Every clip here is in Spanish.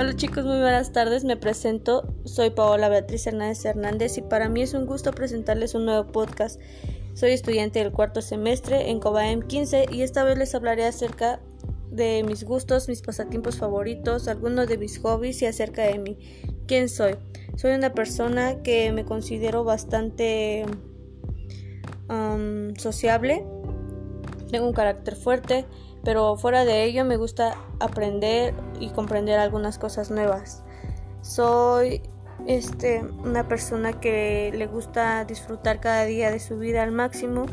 Hola chicos, muy buenas tardes. Me presento. Soy Paola Beatriz Hernández Hernández y para mí es un gusto presentarles un nuevo podcast. Soy estudiante del cuarto semestre en COBAEM 15 y esta vez les hablaré acerca de mis gustos, mis pasatiempos favoritos, algunos de mis hobbies y acerca de mí. ¿Quién soy? Soy una persona que me considero bastante um, sociable. Tengo un carácter fuerte pero fuera de ello me gusta aprender y comprender algunas cosas nuevas. Soy este, una persona que le gusta disfrutar cada día de su vida al máximo.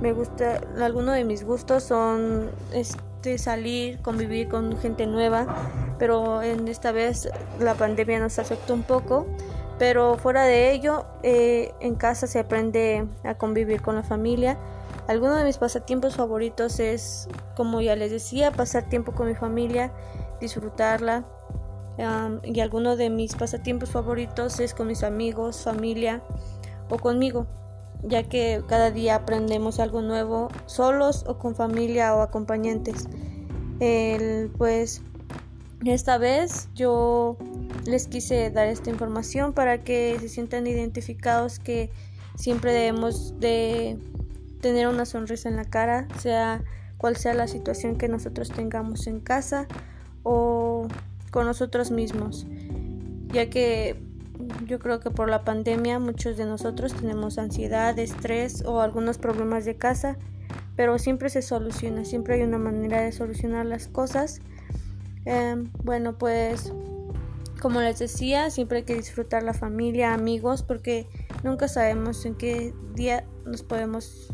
Me gusta, algunos de mis gustos son este, salir, convivir con gente nueva, pero en esta vez la pandemia nos afectó un poco. Pero fuera de ello, eh, en casa se aprende a convivir con la familia alguno de mis pasatiempos favoritos es, como ya les decía, pasar tiempo con mi familia, disfrutarla. y alguno de mis pasatiempos favoritos es con mis amigos, familia o conmigo, ya que cada día aprendemos algo nuevo solos o con familia o acompañantes. pues esta vez yo les quise dar esta información para que se sientan identificados que siempre debemos de tener una sonrisa en la cara, sea cual sea la situación que nosotros tengamos en casa o con nosotros mismos, ya que yo creo que por la pandemia muchos de nosotros tenemos ansiedad, estrés o algunos problemas de casa, pero siempre se soluciona, siempre hay una manera de solucionar las cosas. Em, bueno, pues como les decía, siempre hay que disfrutar la familia, amigos, porque nunca sabemos en qué día nos podemos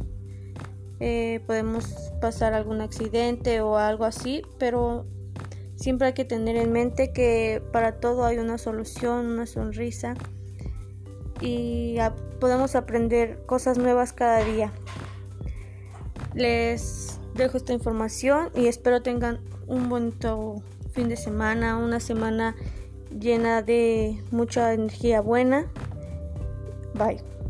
eh, podemos pasar algún accidente o algo así, pero siempre hay que tener en mente que para todo hay una solución, una sonrisa y podemos aprender cosas nuevas cada día. Les dejo esta información y espero tengan un bonito fin de semana, una semana llena de mucha energía buena. Bye.